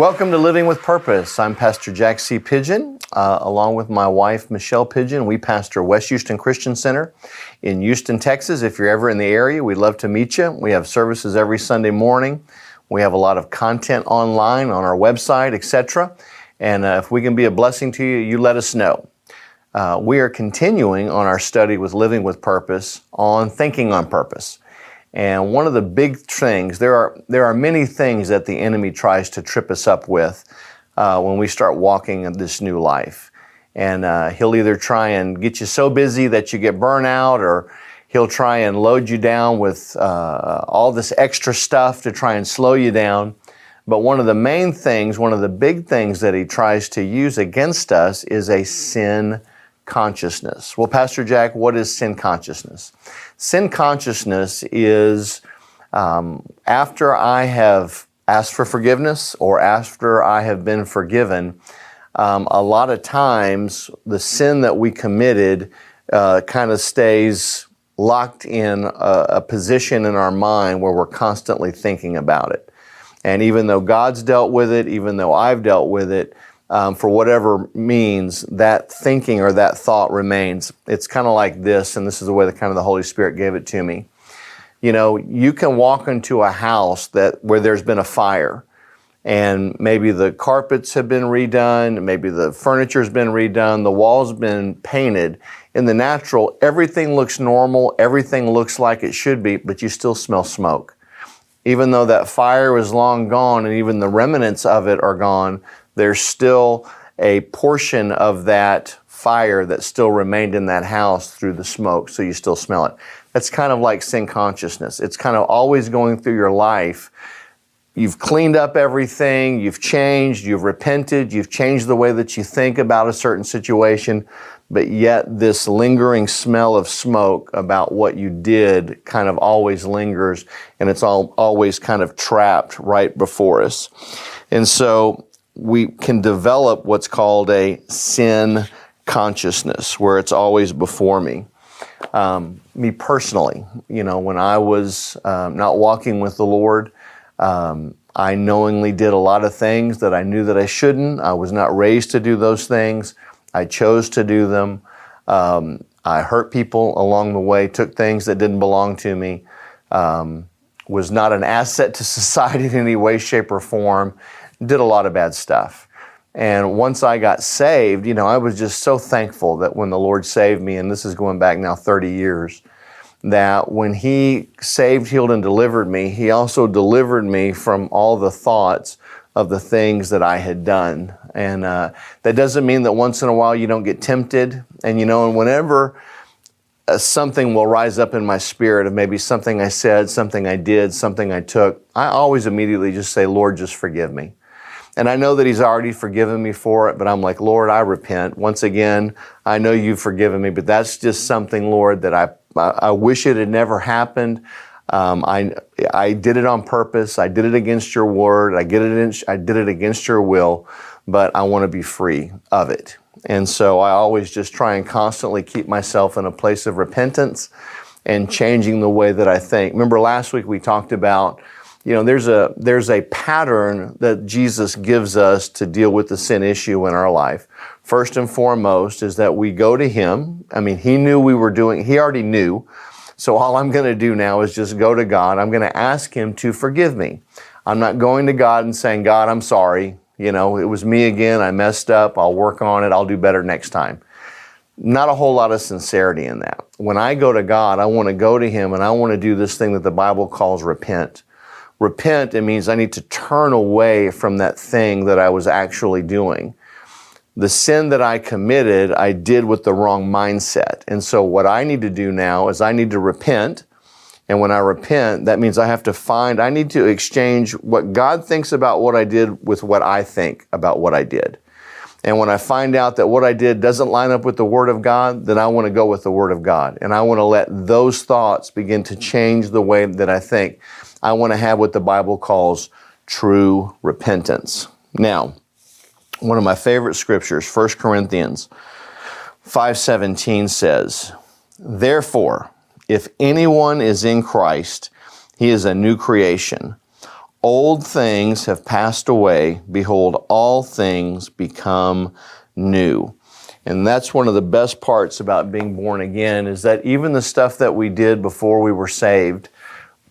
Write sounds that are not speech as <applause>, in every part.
Welcome to Living with Purpose. I'm Pastor Jack C. Pigeon, uh, along with my wife, Michelle Pigeon. We pastor West Houston Christian Center in Houston, Texas. If you're ever in the area, we'd love to meet you. We have services every Sunday morning. We have a lot of content online on our website, etc. And uh, if we can be a blessing to you, you let us know. Uh, we are continuing on our study with Living with Purpose on thinking on purpose. And one of the big things, there are, there are many things that the enemy tries to trip us up with uh, when we start walking in this new life. And uh, he'll either try and get you so busy that you get burnout, or he'll try and load you down with uh, all this extra stuff to try and slow you down. But one of the main things, one of the big things that he tries to use against us is a sin consciousness. Well, Pastor Jack, what is sin consciousness? Sin consciousness is um, after I have asked for forgiveness or after I have been forgiven, um, a lot of times the sin that we committed uh, kind of stays locked in a, a position in our mind where we're constantly thinking about it. And even though God's dealt with it, even though I've dealt with it, um, for whatever means, that thinking or that thought remains. It's kind of like this, and this is the way that kind of the Holy Spirit gave it to me. You know, you can walk into a house that where there's been a fire, and maybe the carpets have been redone, maybe the furniture's been redone, the walls been painted. In the natural, everything looks normal, everything looks like it should be, but you still smell smoke. Even though that fire is long gone and even the remnants of it are gone, there's still a portion of that fire that still remained in that house through the smoke, so you still smell it. That's kind of like sin consciousness. It's kind of always going through your life. You've cleaned up everything, you've changed, you've repented, you've changed the way that you think about a certain situation, but yet this lingering smell of smoke about what you did kind of always lingers and it's all always kind of trapped right before us. And so we can develop what's called a sin consciousness, where it's always before me. Um, me personally, you know, when I was um, not walking with the Lord, um, I knowingly did a lot of things that I knew that I shouldn't. I was not raised to do those things. I chose to do them. Um, I hurt people along the way, took things that didn't belong to me, um, was not an asset to <laughs> society in any way, shape, or form, did a lot of bad stuff. And once I got saved, you know, I was just so thankful that when the Lord saved me, and this is going back now 30 years, that when He saved, healed, and delivered me, He also delivered me from all the thoughts of the things that I had done. And uh, that doesn't mean that once in a while you don't get tempted. And you know, and whenever uh, something will rise up in my spirit of maybe something I said, something I did, something I took, I always immediately just say, Lord, just forgive me. And I know that He's already forgiven me for it, but I'm like, Lord, I repent. Once again, I know you've forgiven me, but that's just something, Lord, that I, I wish it had never happened. Um, I, I did it on purpose. I did it against your word. I, get it in, I did it against your will, but I want to be free of it. And so I always just try and constantly keep myself in a place of repentance and changing the way that I think. Remember last week we talked about you know there's a there's a pattern that Jesus gives us to deal with the sin issue in our life. First and foremost is that we go to him. I mean, he knew we were doing he already knew. So all I'm going to do now is just go to God. I'm going to ask him to forgive me. I'm not going to God and saying, "God, I'm sorry. You know, it was me again. I messed up. I'll work on it. I'll do better next time." Not a whole lot of sincerity in that. When I go to God, I want to go to him and I want to do this thing that the Bible calls repent repent, it means I need to turn away from that thing that I was actually doing. The sin that I committed, I did with the wrong mindset. And so what I need to do now is I need to repent. And when I repent, that means I have to find, I need to exchange what God thinks about what I did with what I think about what I did. And when I find out that what I did doesn't line up with the Word of God, then I want to go with the Word of God. And I want to let those thoughts begin to change the way that I think. I want to have what the Bible calls true repentance. Now, one of my favorite scriptures, 1 Corinthians 5:17 says, "Therefore, if anyone is in Christ, he is a new creation. Old things have passed away. Behold, all things become new. And that's one of the best parts about being born again is that even the stuff that we did before we were saved,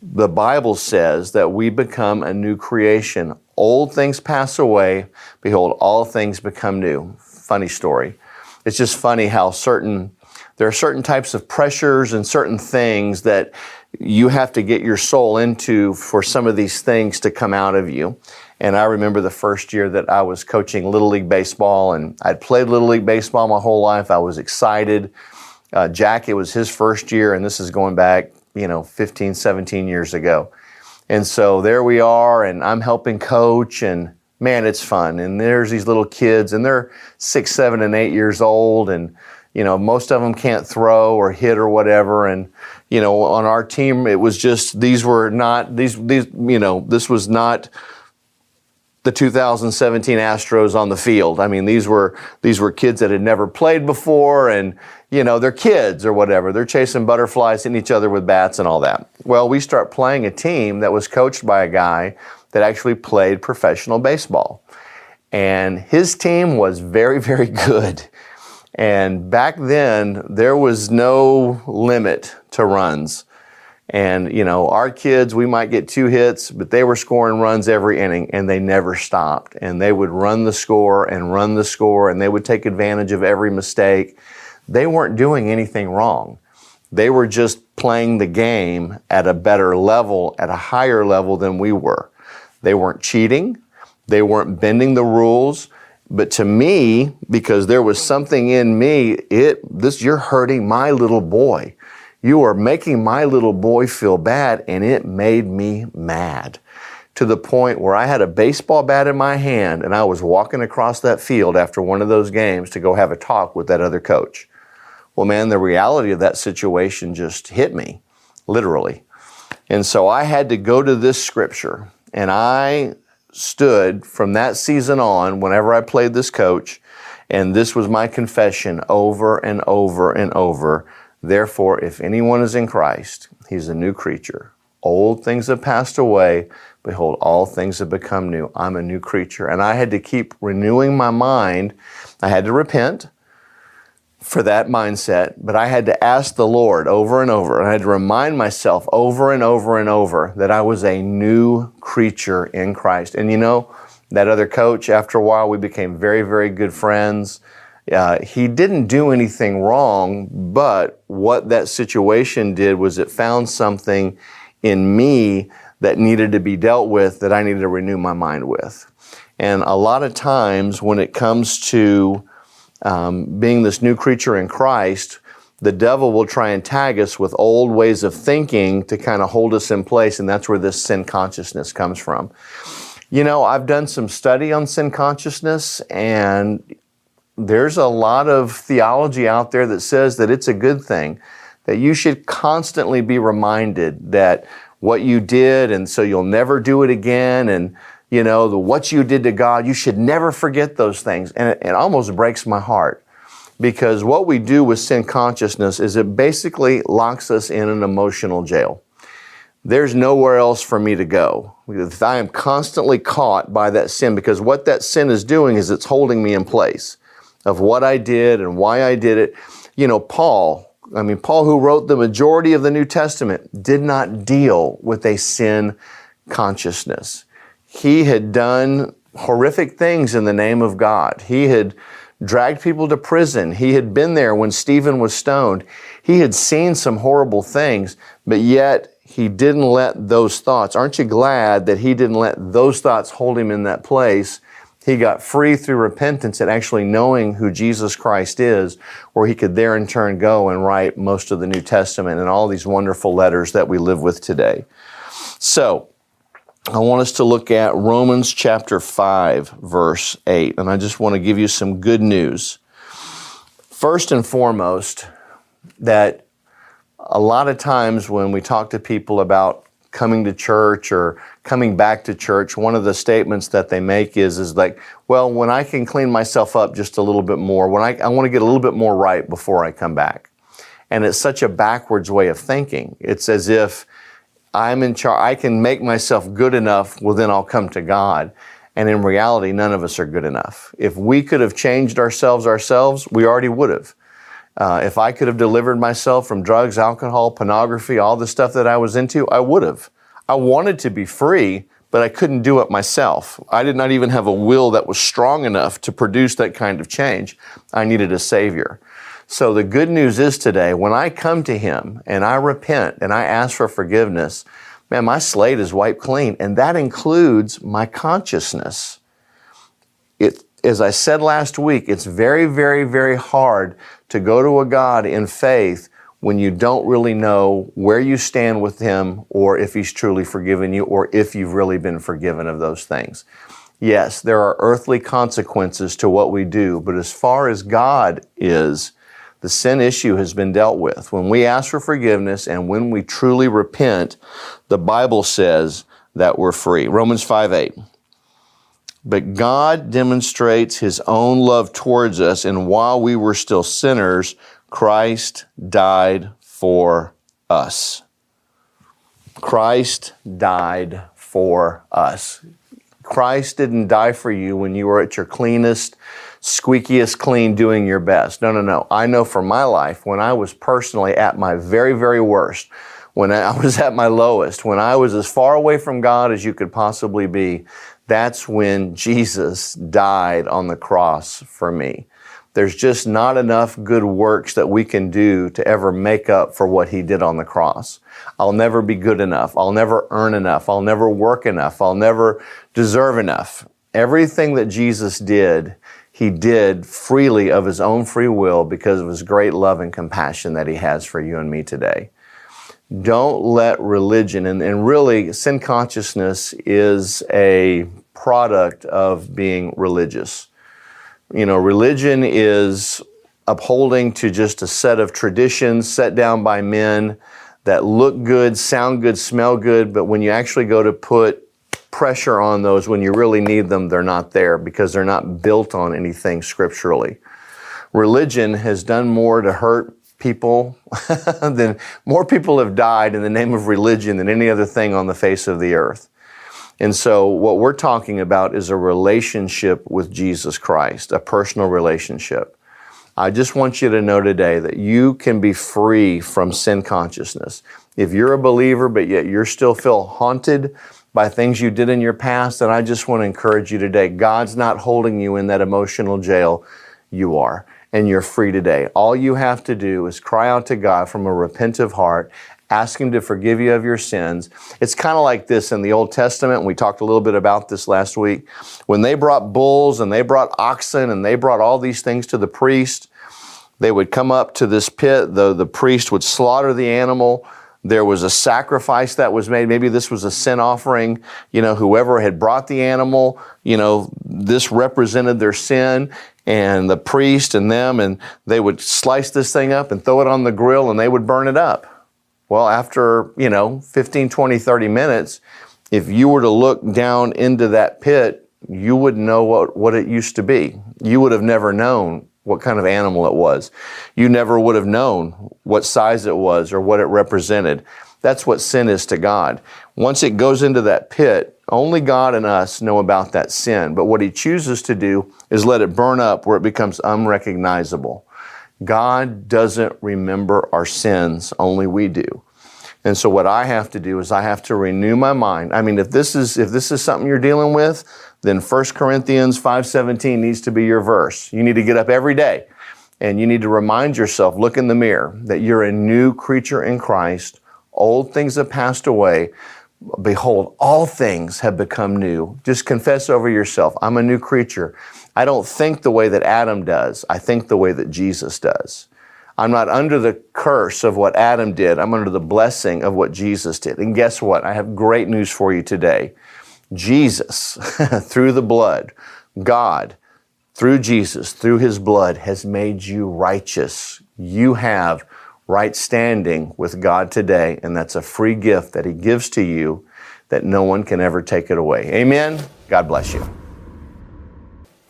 the Bible says that we become a new creation. Old things pass away. Behold, all things become new. Funny story. It's just funny how certain, there are certain types of pressures and certain things that you have to get your soul into for some of these things to come out of you. And I remember the first year that I was coaching Little League Baseball, and I'd played Little League Baseball my whole life. I was excited. Uh, Jack, it was his first year, and this is going back, you know, 15, 17 years ago. And so there we are, and I'm helping coach, and man, it's fun. And there's these little kids, and they're six, seven, and eight years old, and you know, most of them can't throw or hit or whatever. And you know, on our team, it was just these were not these these you know this was not the 2017 Astros on the field. I mean, these were these were kids that had never played before, and you know, they're kids or whatever. They're chasing butterflies, hitting each other with bats and all that. Well, we start playing a team that was coached by a guy that actually played professional baseball, and his team was very, <laughs> very good. And back then, there was no limit to runs. And, you know, our kids, we might get two hits, but they were scoring runs every inning and they never stopped. And they would run the score and run the score and they would take advantage of every mistake. They weren't doing anything wrong. They were just playing the game at a better level, at a higher level than we were. They weren't cheating. They weren't bending the rules. But to me, because there was something in me, it, this, you're hurting my little boy. You are making my little boy feel bad, and it made me mad to the point where I had a baseball bat in my hand and I was walking across that field after one of those games to go have a talk with that other coach. Well, man, the reality of that situation just hit me, literally. And so I had to go to this scripture, and I stood from that season on, whenever I played this coach, and this was my confession over and over and over. Therefore, if anyone is in Christ, he's a new creature. Old things have passed away. Behold, all things have become new. I'm a new creature. And I had to keep renewing my mind. I had to repent for that mindset, but I had to ask the Lord over and over. and I had to remind myself over and over and over that I was a new creature in Christ. And you know, that other coach, after a while, we became very, very good friends. Uh, he didn't do anything wrong, but what that situation did was it found something in me that needed to be dealt with that I needed to renew my mind with. And a lot of times when it comes to um, being this new creature in Christ, the devil will try and tag us with old ways of thinking to kind of hold us in place, and that's where this sin consciousness comes from. You know, I've done some study on sin consciousness, and there's a lot of theology out there that says that it's a good thing, that you should constantly be reminded that what you did, and so you'll never do it again, and you know, the what you did to God, you should never forget those things. And it, it almost breaks my heart because what we do with sin consciousness is it basically locks us in an emotional jail. There's nowhere else for me to go. I am constantly caught by that sin, because what that sin is doing is it's holding me in place of what I did and why I did it. You know, Paul, I mean, Paul, who wrote the majority of the New Testament, did not deal with a sin consciousness he had done horrific things in the name of God. He had dragged people to prison. He had been there when Stephen was stoned. He had seen some horrible things, but yet he didn't let those thoughts. Aren't you glad that he didn't let those thoughts hold him in that place? He got free through repentance and actually knowing who Jesus Christ is, where he could there in turn go and write most of the New Testament and all these wonderful letters that we live with today. So, I want us to look at Romans chapter 5, verse 8. And I just want to give you some good news. First and foremost, that a lot of times when we talk to people about coming to church or coming back to church, one of the statements that they make is, is like, well, when I can clean myself up just a little bit more, when I, I want to get a little bit more right before I come back. And it's such a backwards way of thinking. It's as if I'm in charge. I can make myself good enough. Well, then I'll come to God. And in reality, none of us are good enough. If we could have changed ourselves ourselves, we already would have. Uh, if I could have delivered myself from drugs, alcohol, pornography, all the stuff that I was into, I would have. I wanted to be free, but I couldn't do it myself. I did not even have a will that was strong enough to produce that kind of change. I needed a Savior. So the good news is today, when I come to Him and I repent and I ask for forgiveness, man, my slate is wiped clean, and that includes my consciousness. It, as I said last week, it's very, very, very hard to go to a God in faith when you don't really know where you stand with Him or if He's truly forgiven you or if you've really been forgiven of those things. Yes, there are earthly consequences to what we do, but as far as God is, the sin issue has been dealt with. When we ask for forgiveness and when we truly repent, the Bible says that we're free. Romans 5 8. But God demonstrates His own love towards us, and while we were still sinners, Christ died for us. Christ died for us. Christ didn't die for you when you were at your cleanest, squeakiest clean doing your best. No, no, no. I know for my life, when I was personally at my very, very worst, when I <laughs> was at my lowest, when I was as far away from God as you could possibly be, that's when Jesus died on the cross for me. There's just not enough good works that we can do to ever make up for what he did on the cross. I'll never be good enough. I'll never earn enough. I'll never work enough. I'll never deserve enough. Everything that Jesus did, he did freely of his own free will because of his great love and compassion that he has for you and me today. Don't let religion, and, and really sin consciousness is a product of being religious. You know, religion is upholding to just a set of traditions set down by men that look good, sound good, smell good, but when you actually go to put pressure on those when you really need them, they're not there because they're not built on anything scripturally. Religion has done more to hurt people <laughs> than more people have died in the name of religion than any other thing on the face of the earth. And so, what we're talking about is a relationship with Jesus Christ, a personal relationship. I just want you to know today that you can be free from sin consciousness. If you're a believer, but yet you're still feel haunted by things you did in your past, And I just want to encourage you today. God's not holding you in that emotional jail. You are. And you're free today. All you have to do is cry out to God from a repentive heart Ask Him to forgive you of your sins. It's kind of like this in the Old Testament. We talked a little bit about this last week. When they brought bulls and they brought oxen and they brought all these things to the priest, they would come up to this pit. The, the priest would slaughter the animal. There was a sacrifice that was made. Maybe this was a sin offering. You know, whoever had brought the animal, you know, this represented their sin and the priest and them, and they would slice this thing up and throw it on the grill and they would burn it up. Well, after, you know, 15, 20, 30 minutes, if you were to look down into that pit, you wouldn't know what, what it used to be. You would have never known what kind of animal it was. You never would have known what size it was or what it represented. That's what sin is to God. Once it goes into that pit, only God and us know about that sin. But what He chooses to do is let it burn up where it becomes unrecognizable. God doesn't remember our sins, only we do. And so what I have to do is I have to renew my mind. I mean, if this is if this is something you're dealing with, then 1 Corinthians 5:17 needs to be your verse. You need to get up every day and you need to remind yourself, look in the mirror, that you're a new creature in Christ. Old things have passed away. Behold, all things have become new. Just confess over yourself, I'm a new creature. I don't think the way that Adam does. I think the way that Jesus does. I'm not under the curse of what Adam did. I'm under the blessing of what Jesus did. And guess what? I have great news for you today. Jesus, <laughs> through the blood, God, through Jesus, through his blood, has made you righteous. You have right standing with God today, and that's a free gift that he gives to you that no one can ever take it away. Amen. God bless you.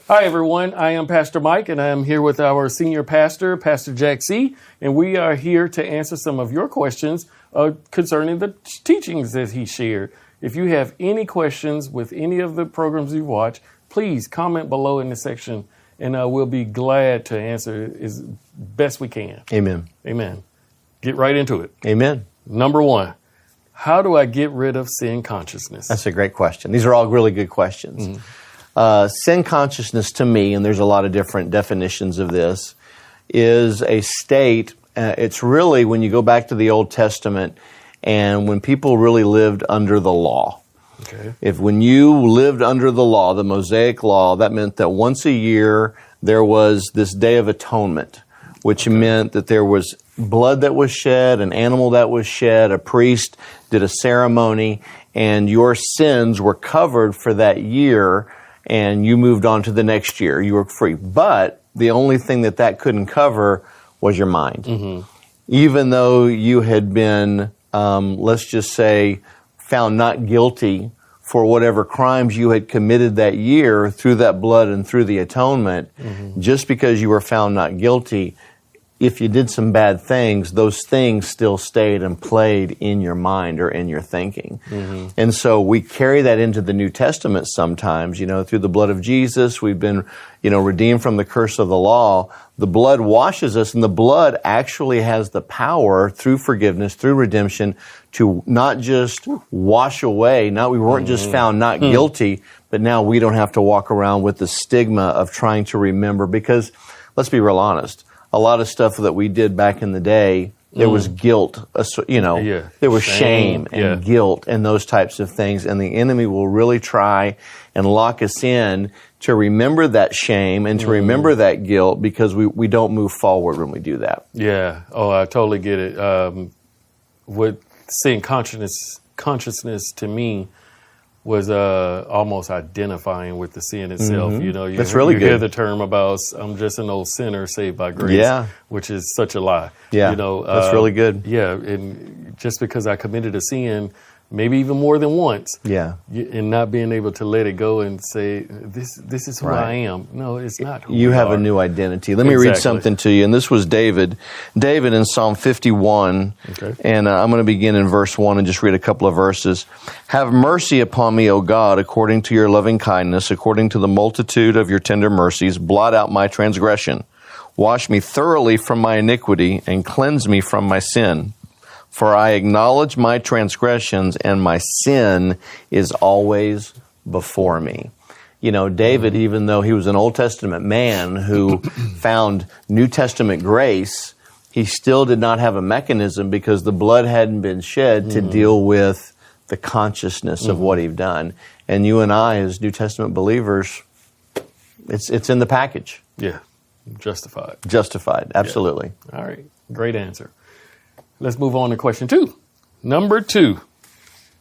Hi, everyone. I am Pastor Mike, and I am here with our senior pastor, Pastor Jack C. And we are here to answer some of your questions uh, concerning the teachings that he shared. If you have any questions with any of the programs you watch, please comment below in the section, and uh, we'll be glad to answer as best we can. Amen. Amen. Get right into it. Amen. Number one, how do I get rid of sin consciousness? That's a great question. These are all really good questions. Mm-hmm. Uh, sin consciousness, to me, and there's a lot of different definitions of this, is a state. Uh, it's really when you go back to the Old Testament and when people really lived under the law. Okay. If when you lived under the law, the Mosaic law, that meant that once a year there was this day of atonement, which meant that there was blood that was shed, an animal that was shed, a priest did a ceremony, and your sins were covered for that year, and you moved on to the next year. You were free. But the only thing that that couldn't cover was your mind. Mm-hmm. Even though you had been, um, let's just say, found not guilty for whatever crimes you had committed that year through that blood and through the atonement, just because you were found not guilty, if you did some bad things, those things still stayed and played in your mind or in your thinking. Mm-hmm. And so we carry that into the New Testament sometimes, you know, through the blood of Jesus, we've been, you know, redeemed from the curse of the law. The blood washes us and the blood actually has the power through forgiveness, through redemption to not just wash away, not we weren't just mm-hmm. found not hmm. guilty, but now we don't have to walk around with the stigma of trying to remember because let's be real honest a lot of stuff that we did back in the day, there was guilt, you know, Yeah. there was shame, Shame, and yeah. guilt and those types of things. And the enemy will really try and lock us in to remember that shame and to remember that guilt because we, we don't move forward when we do that. Yeah. Oh, I totally get it. Um, what sin consciousness consciousness to me was uh, almost identifying with the sin itself. You know, you, Mm-hmm. That's really you hear good. the term about I'm just an old sinner saved by grace, Yeah. which is such a lie. Yeah, you know, that's uh, really good. Yeah, and just because I committed a sin, maybe even more than once, Yeah. and not being able to let it go and say this this is who Right. I am. No, it's not. Who You have are. a new identity. Let me read something to you. And this was David. David in Psalm 51. Okay. And uh, I'm going to begin in verse 1 and just read a couple of verses. Have mercy upon me, O God, according to your loving kindness, according to the multitude of your tender mercies. Blot out my transgression. Wash me thoroughly from my iniquity and cleanse me from my sin. For I acknowledge my transgressions, and my sin is always before me. You know, David, mm-hmm. even though he was an Old Testament man who <clears throat> found New Testament grace, he still did not have a mechanism because the blood hadn't been shed to mm-hmm. deal with the consciousness of what mm-hmm. he'd done. And you and I, as New Testament believers, it's, it's in the package. yeah, justified. Justified, absolutely. All right, great answer. Let's move on to question two. Number two,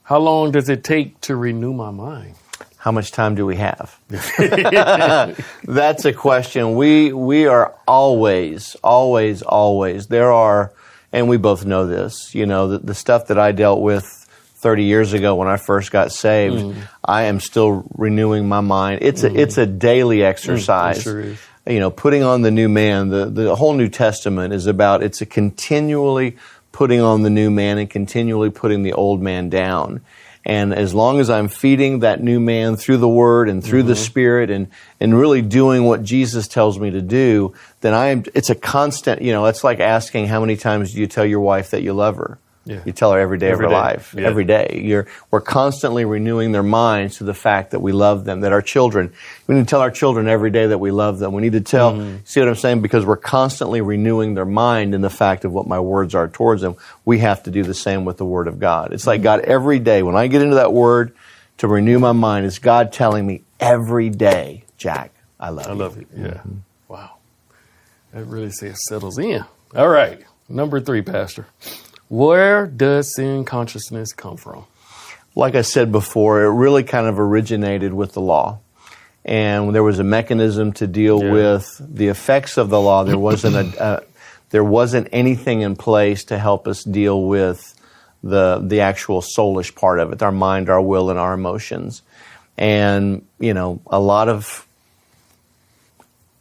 how long does it take to renew my mind? How much time do we have? <laughs> <laughs> That's a question. We we are always, always, always. There are, and we both know this. You know, the, the stuff that I dealt with 30 years ago when I first got saved. Mm-hmm. I am still renewing my mind. It's a it's a daily exercise. Mm, sure. You know, putting on the new man. The the whole New Testament is about. It's a continually putting on the new man and continually putting the old man down. And as long as I'm feeding that new man through the word and through the Mm-hmm. spirit and, and really doing what Jesus tells me to do, then I am, it's a constant, you know, it's like asking how many times do you tell your wife that you love her? Yeah. You tell her every day Every of her day. life, Yeah. every day. You're, we're constantly renewing their minds to the fact that we love them, that our children, we need to tell our children every day that we love them. We need to tell, Mm-hmm. see what I'm saying? Because we're constantly renewing their mind in the fact of what my words are towards them. We have to do the same with the Word of God. It's Mm-hmm. like God, every day, when I get into that Word to renew my mind, it's God telling me every day, Jack, I love I you. I love it. Yeah. Wow. That really says settles in. All right. Number three, Pastor. Where does sin consciousness come from? like I said before, it really kind of originated with the law. And there was a mechanism to deal Yeah. with the effects of the law. There wasn't a, uh, there wasn't anything in place to help us deal with the the actual soulish part of it, our mind, our will, and our emotions. And you know, a lot of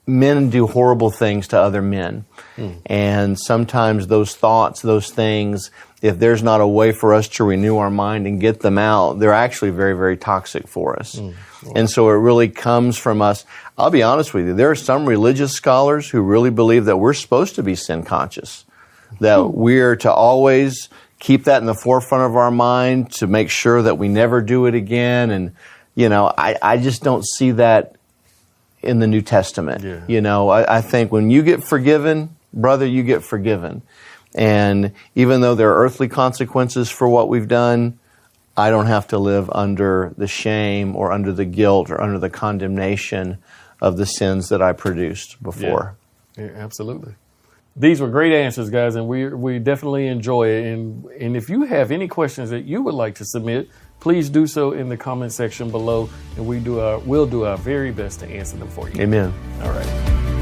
men do horrible things to other men. Hmm. And sometimes those thoughts, those things, if there's not a way for us to renew our mind and get them out, they're actually very, very toxic for us. Hmm. And so it really comes from us. I'll be honest with you, there are some religious scholars who really believe that we're supposed to be sin conscious, that hmm. we're to always keep that in the forefront of our mind to make sure that we never do it again. And, you know, I, I just don't see that in the New Testament. Yeah. You know, I, I think when you get forgiven, brother, you get forgiven. And even though there are earthly consequences for what we've done, I don't have to live under the shame or under the guilt or under the condemnation of the sins that I produced before. Yeah, absolutely. These were great answers, guys, and we we definitely enjoy it. And and if you have any questions that you would like to submit, please do so in the comment section below, and we do our we'll do our very best to answer them for you. Amen. All right.